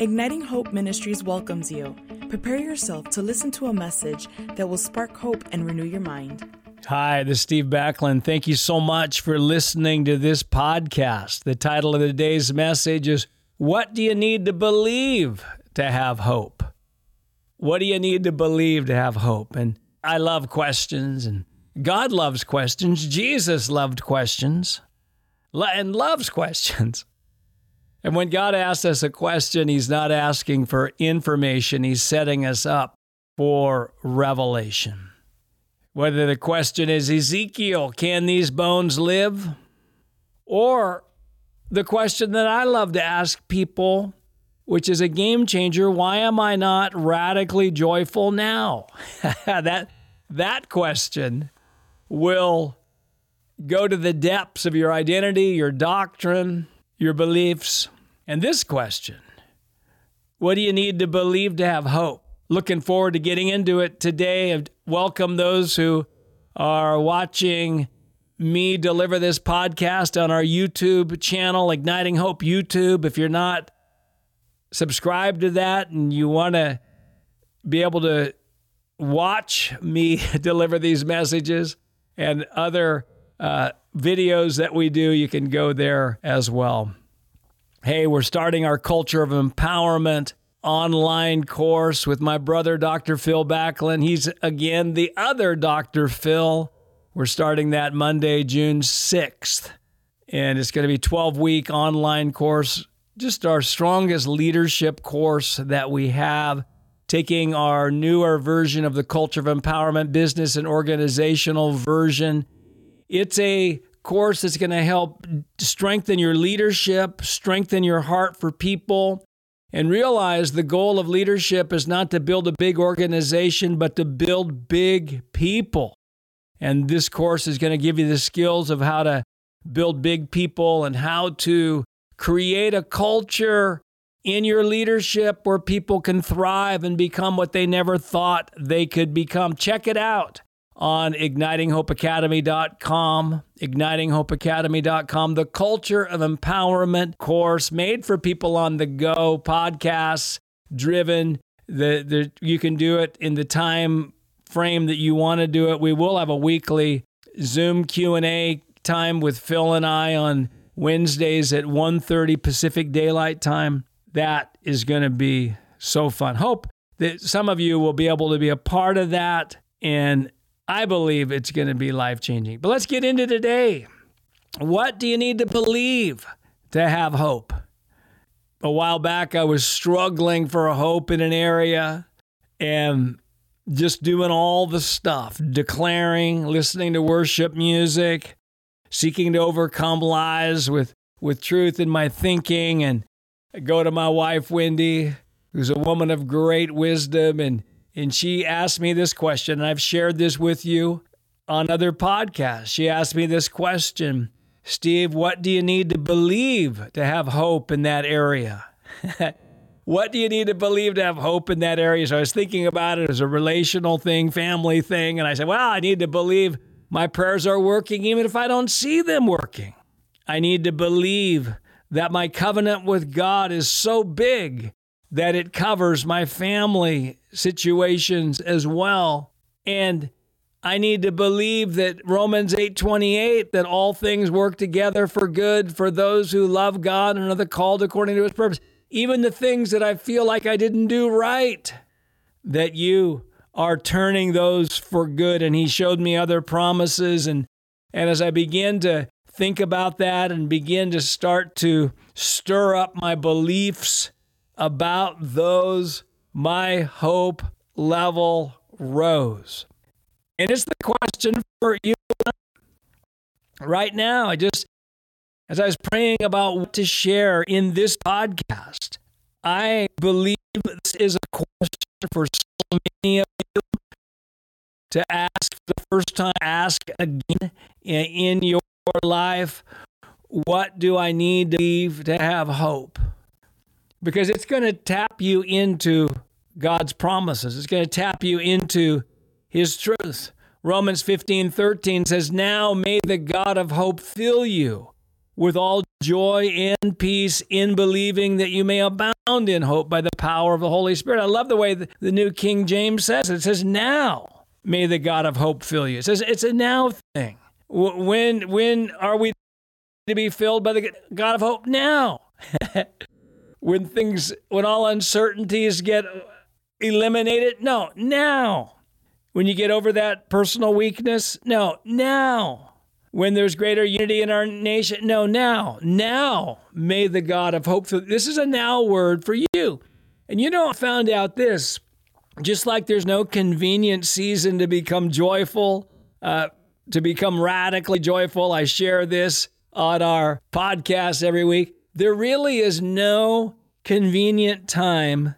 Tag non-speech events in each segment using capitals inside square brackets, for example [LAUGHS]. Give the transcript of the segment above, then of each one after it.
Igniting Hope Ministries welcomes you. Prepare yourself to listen to a message that will spark hope and renew your mind. Hi, this is Steve Backlund. Thank you so much for listening to this podcast. The title of today's message is What Do You Need to Believe to Have Hope? What do you need to believe to have hope? And I love questions, and God loves questions. Jesus loved questions and loves questions. And when God asks us a question, He's not asking for information, He's setting us up for revelation. Whether the question is, Ezekiel, can these bones live? Or the question that I love to ask people, which is a game changer why am I not radically joyful now? [LAUGHS] that, that question will go to the depths of your identity, your doctrine, your beliefs. And this question What do you need to believe to have hope? Looking forward to getting into it today. Welcome those who are watching me deliver this podcast on our YouTube channel, Igniting Hope YouTube. If you're not subscribed to that and you want to be able to watch me [LAUGHS] deliver these messages and other uh, videos that we do, you can go there as well. Hey, we're starting our Culture of Empowerment online course with my brother, Dr. Phil Backlund. He's again the other Dr. Phil. We're starting that Monday, June 6th. And it's going to be 12 week online course, just our strongest leadership course that we have, taking our newer version of the Culture of Empowerment business and organizational version. It's a course that's going to help strengthen your leadership, strengthen your heart for people, and realize the goal of leadership is not to build a big organization, but to build big people. And this course is going to give you the skills of how to build big people and how to create a culture in your leadership where people can thrive and become what they never thought they could become. Check it out on ignitinghopeacademy.com. Ignitinghopeacademy.com, the Culture of Empowerment course made for people on the go, podcasts driven. The, the, you can do it in the time frame that you want to do it. We will have a weekly Zoom Q&A time with Phil and I on Wednesdays at 1:30 Pacific Daylight Time. That is going to be so fun. Hope that some of you will be able to be a part of that and I believe it's going to be life changing. But let's get into today. What do you need to believe to have hope? A while back, I was struggling for a hope in an area and just doing all the stuff, declaring, listening to worship music, seeking to overcome lies with, with truth in my thinking. And I go to my wife, Wendy, who's a woman of great wisdom and and she asked me this question, and I've shared this with you on other podcasts. She asked me this question Steve, what do you need to believe to have hope in that area? [LAUGHS] what do you need to believe to have hope in that area? So I was thinking about it as a relational thing, family thing. And I said, well, I need to believe my prayers are working even if I don't see them working. I need to believe that my covenant with God is so big that it covers my family situations as well. And I need to believe that Romans 8:28 that all things work together for good for those who love God and are the called according to his purpose. Even the things that I feel like I didn't do right, that you are turning those for good and he showed me other promises and and as I begin to think about that and begin to start to stir up my beliefs about those, my hope level rose. And it's the question for you right now. I just, as I was praying about what to share in this podcast, I believe this is a question for so many of you to ask the first time, ask again in your life, what do I need to believe to have hope? Because it's going to tap you into God's promises. It's going to tap you into his truth. Romans 15 13 says, Now may the God of hope fill you with all joy and peace in believing that you may abound in hope by the power of the Holy Spirit. I love the way the, the New King James says it. It says, Now may the God of hope fill you. It says it's a now thing. When, when are we to be filled by the God of hope? Now. [LAUGHS] when things, when all uncertainties get eliminated? No, now. When you get over that personal weakness? No, now when there's greater unity in our nation? No, now. Now may the God of hope. This is a now word for you. And you know, I found out this just like there's no convenient season to become joyful, uh, to become radically joyful. I share this on our podcast every week. There really is no convenient time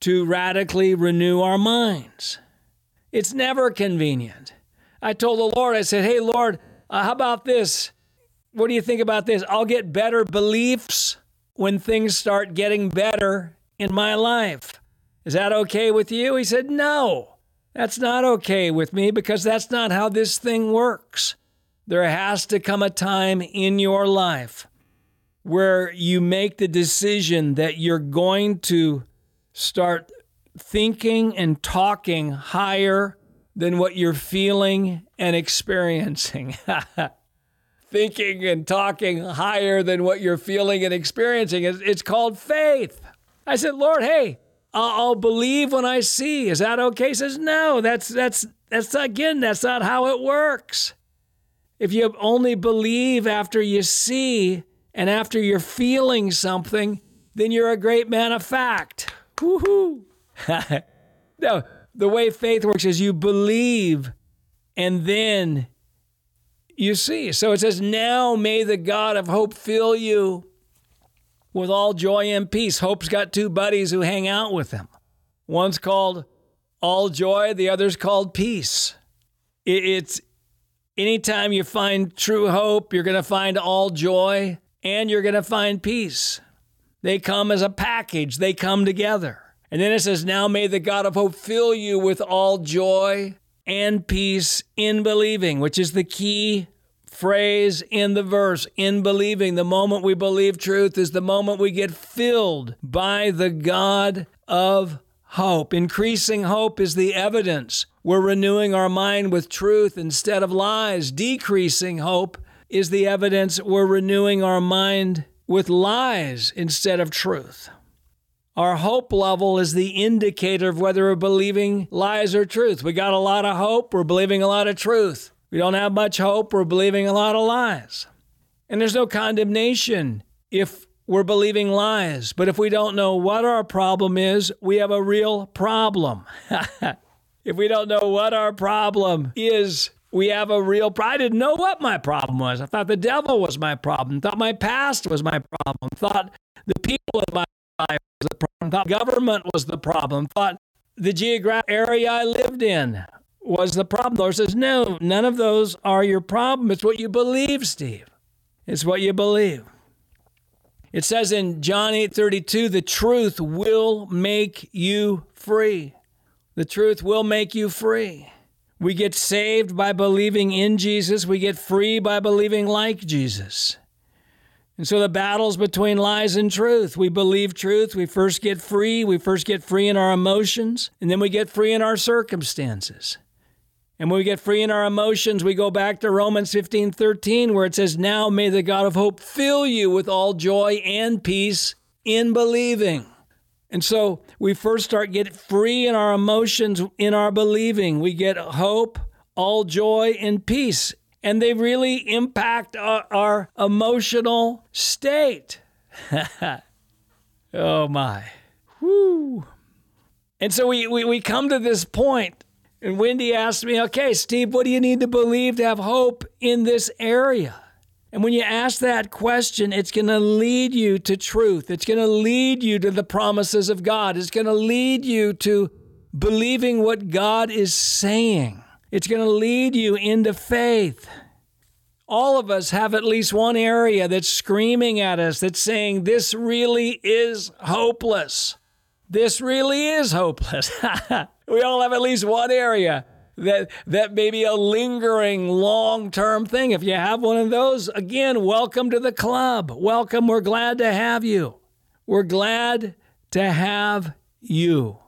to radically renew our minds. It's never convenient. I told the Lord, I said, Hey, Lord, uh, how about this? What do you think about this? I'll get better beliefs when things start getting better in my life. Is that okay with you? He said, No, that's not okay with me because that's not how this thing works. There has to come a time in your life where you make the decision that you're going to start thinking and talking higher than what you're feeling and experiencing. [LAUGHS] Thinking and talking higher than what you're feeling and experiencing. It's called faith. I said, Lord, hey, I'll believe when I see. Is that okay? He says, no, that's, that's, that's again, that's not how it works. If you only believe after you see and after you're feeling something, then you're a great man of fact. Woohoo! [LAUGHS] no, the way faith works is you believe and then you see. So it says, Now may the God of hope fill you with all joy and peace. Hope's got two buddies who hang out with him. One's called all joy, the other's called peace. It's anytime you find true hope, you're going to find all joy and you're going to find peace. They come as a package, they come together. And then it says, Now may the God of hope fill you with all joy and peace in believing, which is the key phrase in the verse. In believing, the moment we believe truth is the moment we get filled by the God of hope. Increasing hope is the evidence. We're renewing our mind with truth instead of lies. Decreasing hope is the evidence we're renewing our mind with lies instead of truth. Our hope level is the indicator of whether we're believing lies or truth. We got a lot of hope, we're believing a lot of truth. We don't have much hope, we're believing a lot of lies. And there's no condemnation if we're believing lies. But if we don't know what our problem is, we have a real problem. [LAUGHS] if we don't know what our problem is, we have a real problem. I didn't know what my problem was. I thought the devil was my problem. Thought my past was my problem. Thought the people in my life was the problem. Thought government was the problem. Thought the geographic area I lived in was the problem. The Lord says, no, none of those are your problem. It's what you believe, Steve. It's what you believe. It says in John 8 32, the truth will make you free. The truth will make you free. We get saved by believing in Jesus. We get free by believing like Jesus. And so the battle's between lies and truth. We believe truth. We first get free. We first get free in our emotions, and then we get free in our circumstances. And when we get free in our emotions, we go back to Romans 15 13, where it says, Now may the God of hope fill you with all joy and peace in believing. And so we first start getting free in our emotions, in our believing. We get hope, all joy, and peace and they really impact our, our emotional state. [LAUGHS] oh my. Whoo. And so we, we, we come to this point, and Wendy asked me, okay, Steve, what do you need to believe to have hope in this area? And when you ask that question, it's going to lead you to truth. It's going to lead you to the promises of God. It's going to lead you to believing what God is saying. It's going to lead you into faith. All of us have at least one area that's screaming at us, that's saying, This really is hopeless. This really is hopeless. [LAUGHS] we all have at least one area that that may be a lingering long-term thing. If you have one of those, again, welcome to the club. Welcome. We're glad to have you. We're glad to have you.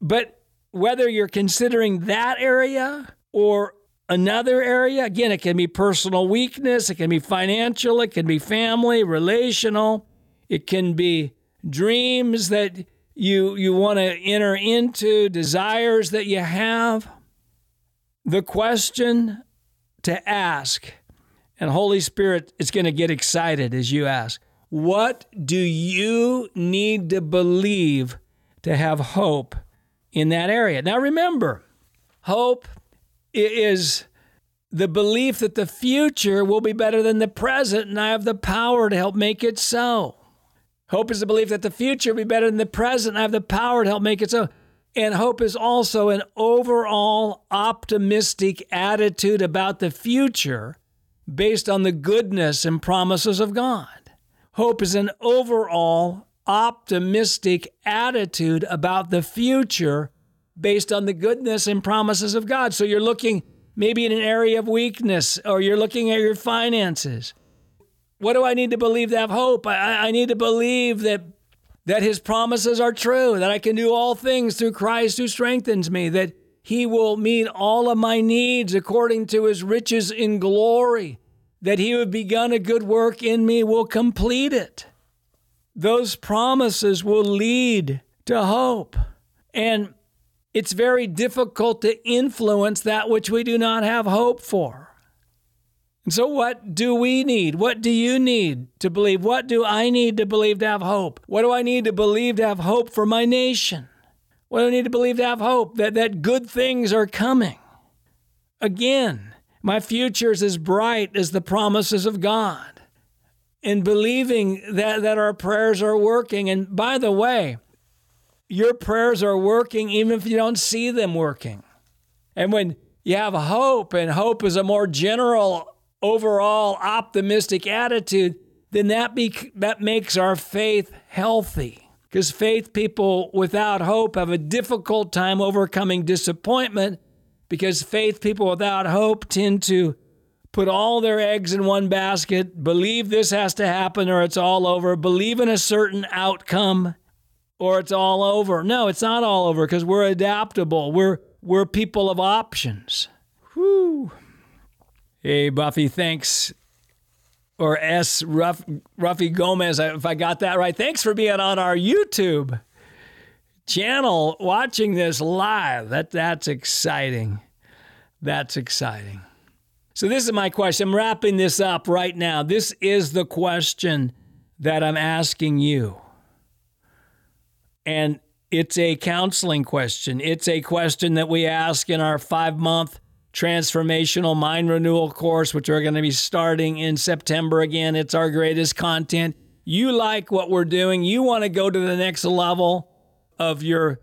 But whether you're considering that area or another area, again, it can be personal weakness, it can be financial, it can be family, relational, it can be dreams that you you want to enter into, desires that you have. The question to ask, and Holy Spirit is going to get excited as you ask, what do you need to believe to have hope in that area? Now remember, hope is the belief that the future will be better than the present, and I have the power to help make it so. Hope is the belief that the future will be better than the present. I have the power to help make it so. And hope is also an overall optimistic attitude about the future based on the goodness and promises of God. Hope is an overall optimistic attitude about the future based on the goodness and promises of God. So you're looking maybe in an area of weakness or you're looking at your finances what do I need to believe to have hope? I, I need to believe that that his promises are true, that I can do all things through Christ who strengthens me, that he will meet all of my needs according to his riches in glory, that he who begun a good work in me will complete it. Those promises will lead to hope. And it's very difficult to influence that which we do not have hope for. And so, what do we need? What do you need to believe? What do I need to believe to have hope? What do I need to believe to have hope for my nation? What do I need to believe to have hope that, that good things are coming? Again, my future is as bright as the promises of God. In believing that, that our prayers are working. And by the way, your prayers are working even if you don't see them working. And when you have hope, and hope is a more general overall optimistic attitude, then that, be, that makes our faith healthy. Because faith people without hope have a difficult time overcoming disappointment because faith people without hope tend to put all their eggs in one basket, believe this has to happen or it's all over, believe in a certain outcome or it's all over. No, it's not all over because we're adaptable. We're we're people of options. Whew. Hey, Buffy, thanks. Or S. Ruff, Ruffy Gomez, if I got that right. Thanks for being on our YouTube channel watching this live. That, that's exciting. That's exciting. So, this is my question. I'm wrapping this up right now. This is the question that I'm asking you. And it's a counseling question. It's a question that we ask in our five month transformational mind renewal course, which we're going to be starting in September again. It's our greatest content. You like what we're doing, you want to go to the next level of your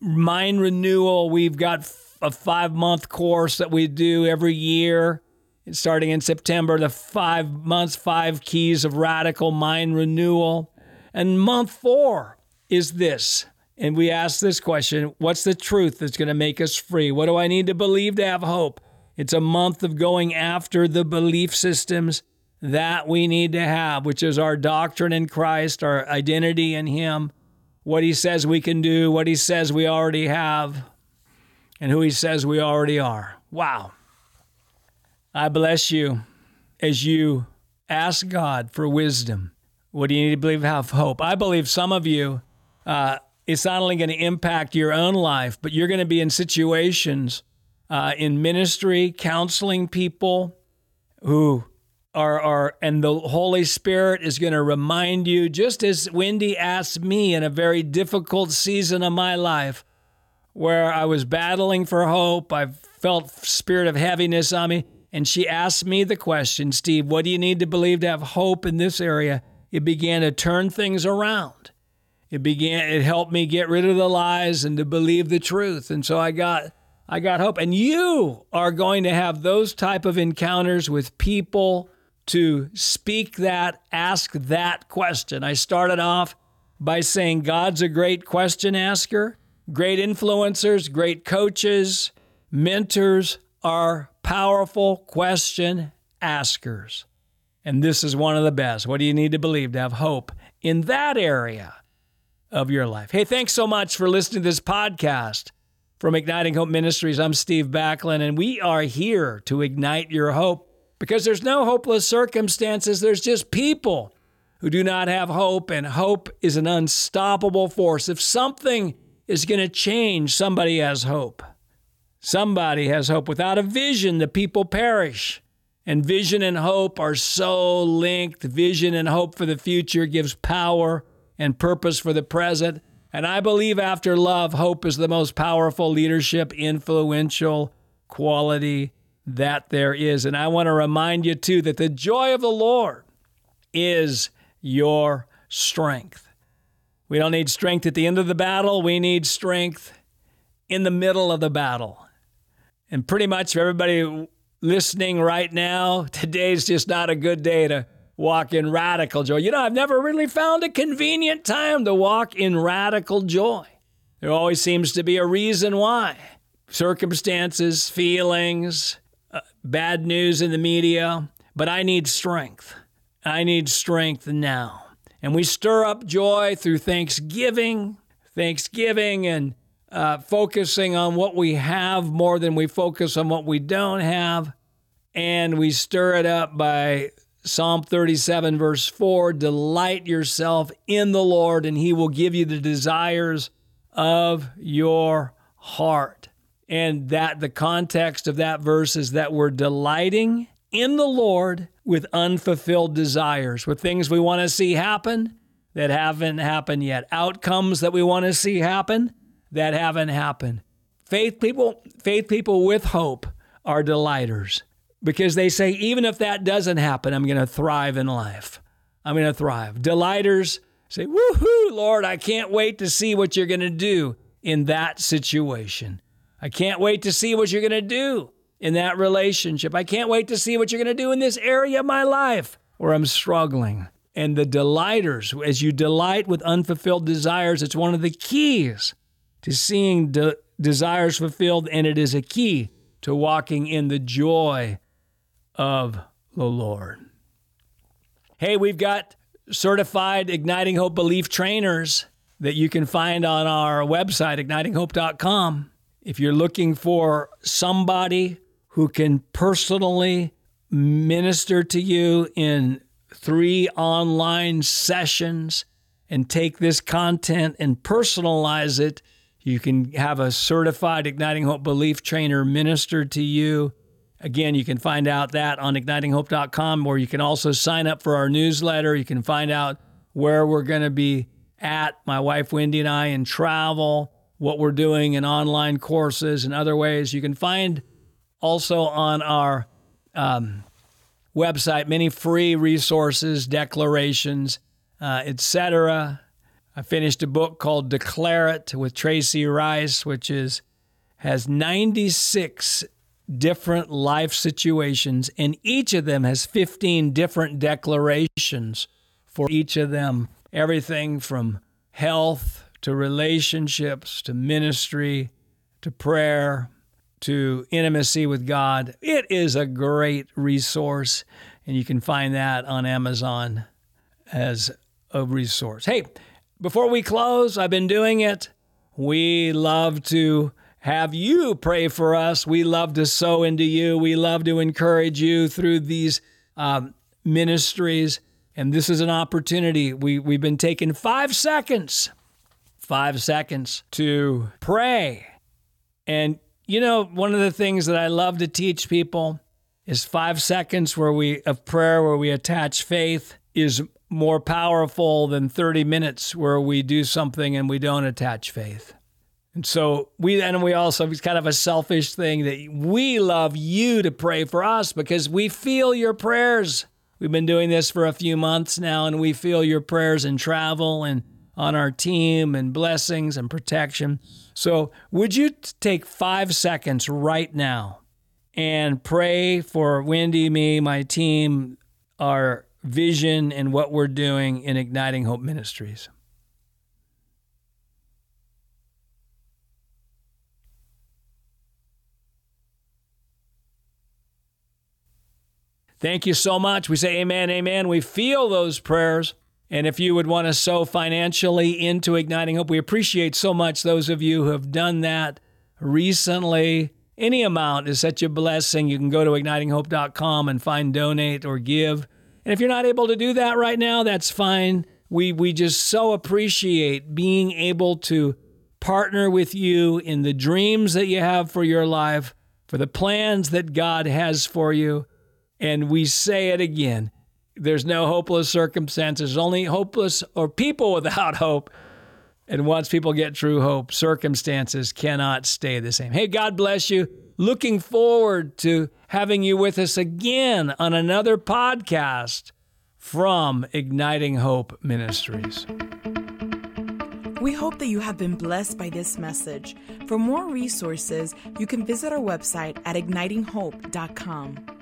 mind renewal. We've got a five month course that we do every year. Starting in September, the five months, five keys of radical mind renewal. And month four is this and we ask this question What's the truth that's going to make us free? What do I need to believe to have hope? It's a month of going after the belief systems that we need to have, which is our doctrine in Christ, our identity in Him, what He says we can do, what He says we already have, and who He says we already are. Wow. I bless you as you ask God for wisdom. What do you need to believe to have hope? I believe some of you, uh, it's not only going to impact your own life, but you're going to be in situations uh, in ministry, counseling people who are, are, and the Holy Spirit is going to remind you, just as Wendy asked me in a very difficult season of my life where I was battling for hope, I felt spirit of heaviness on me. And she asked me the question, Steve, what do you need to believe to have hope in this area? It began to turn things around it began it helped me get rid of the lies and to believe the truth. And so i got i got hope. And you are going to have those type of encounters with people to speak that ask that question. I started off by saying god's a great question asker. Great influencers great coaches Mentors are powerful question askers. And this is one of the best. What do you need to believe to have hope in that area of your life? Hey, thanks so much for listening to this podcast from Igniting Hope Ministries. I'm Steve Backlund, and we are here to ignite your hope because there's no hopeless circumstances, there's just people who do not have hope, and hope is an unstoppable force. If something is going to change, somebody has hope. Somebody has hope. Without a vision, the people perish. And vision and hope are so linked. Vision and hope for the future gives power and purpose for the present. And I believe after love, hope is the most powerful leadership, influential quality that there is. And I want to remind you, too, that the joy of the Lord is your strength. We don't need strength at the end of the battle, we need strength in the middle of the battle. And pretty much for everybody listening right now, [LAUGHS] today's just not a good day to walk in radical joy. You know, I've never really found a convenient time to walk in radical joy. There always seems to be a reason why circumstances, feelings, uh, bad news in the media, but I need strength. I need strength now. And we stir up joy through thanksgiving, thanksgiving, and uh, focusing on what we have more than we focus on what we don't have. And we stir it up by Psalm 37, verse 4 Delight yourself in the Lord, and he will give you the desires of your heart. And that the context of that verse is that we're delighting in the Lord with unfulfilled desires, with things we want to see happen that haven't happened yet, outcomes that we want to see happen that haven't happened. Faith people, faith people with hope are delighters because they say, even if that doesn't happen, I'm going to thrive in life. I'm going to thrive. Delighters say, woohoo, Lord, I can't wait to see what you're going to do in that situation. I can't wait to see what you're going to do in that relationship. I can't wait to see what you're going to do in this area of my life where I'm struggling. And the delighters, as you delight with unfulfilled desires, it's one of the keys to seeing de- desires fulfilled, and it is a key to walking in the joy of the Lord. Hey, we've got certified Igniting Hope Belief trainers that you can find on our website, ignitinghope.com. If you're looking for somebody who can personally minister to you in three online sessions and take this content and personalize it, you can have a certified Igniting Hope Belief trainer minister to you. Again, you can find out that on ignitinghope.com, or you can also sign up for our newsletter. You can find out where we're going to be at, my wife Wendy and I, in travel, what we're doing in online courses and other ways. You can find also on our um, website many free resources, declarations, uh, etc. I finished a book called Declare It with Tracy Rice, which is has 96 different life situations, and each of them has 15 different declarations for each of them. Everything from health to relationships to ministry to prayer to intimacy with God. It is a great resource, and you can find that on Amazon as a resource. Hey, before we close, I've been doing it. We love to have you pray for us. We love to sow into you. We love to encourage you through these um, ministries. And this is an opportunity. We, we've been taking five seconds, five seconds to pray. And you know, one of the things that I love to teach people is five seconds where we of prayer where we attach faith is more powerful than 30 minutes where we do something and we don't attach faith. And so we and we also it's kind of a selfish thing that we love you to pray for us because we feel your prayers. We've been doing this for a few months now and we feel your prayers in travel and on our team and blessings and protection. So, would you take five seconds right now and pray for Wendy, me, my team, our vision, and what we're doing in Igniting Hope Ministries? Thank you so much. We say amen, amen. We feel those prayers. And if you would want to sow financially into Igniting Hope, we appreciate so much those of you who have done that recently. Any amount is such a blessing. You can go to ignitinghope.com and find donate or give. And if you're not able to do that right now, that's fine. We, we just so appreciate being able to partner with you in the dreams that you have for your life, for the plans that God has for you. And we say it again there's no hopeless circumstances, only hopeless or people without [LAUGHS] hope. And once people get true hope, circumstances cannot stay the same. Hey, God bless you. Looking forward to having you with us again on another podcast from Igniting Hope Ministries. We hope that you have been blessed by this message. For more resources, you can visit our website at ignitinghope.com.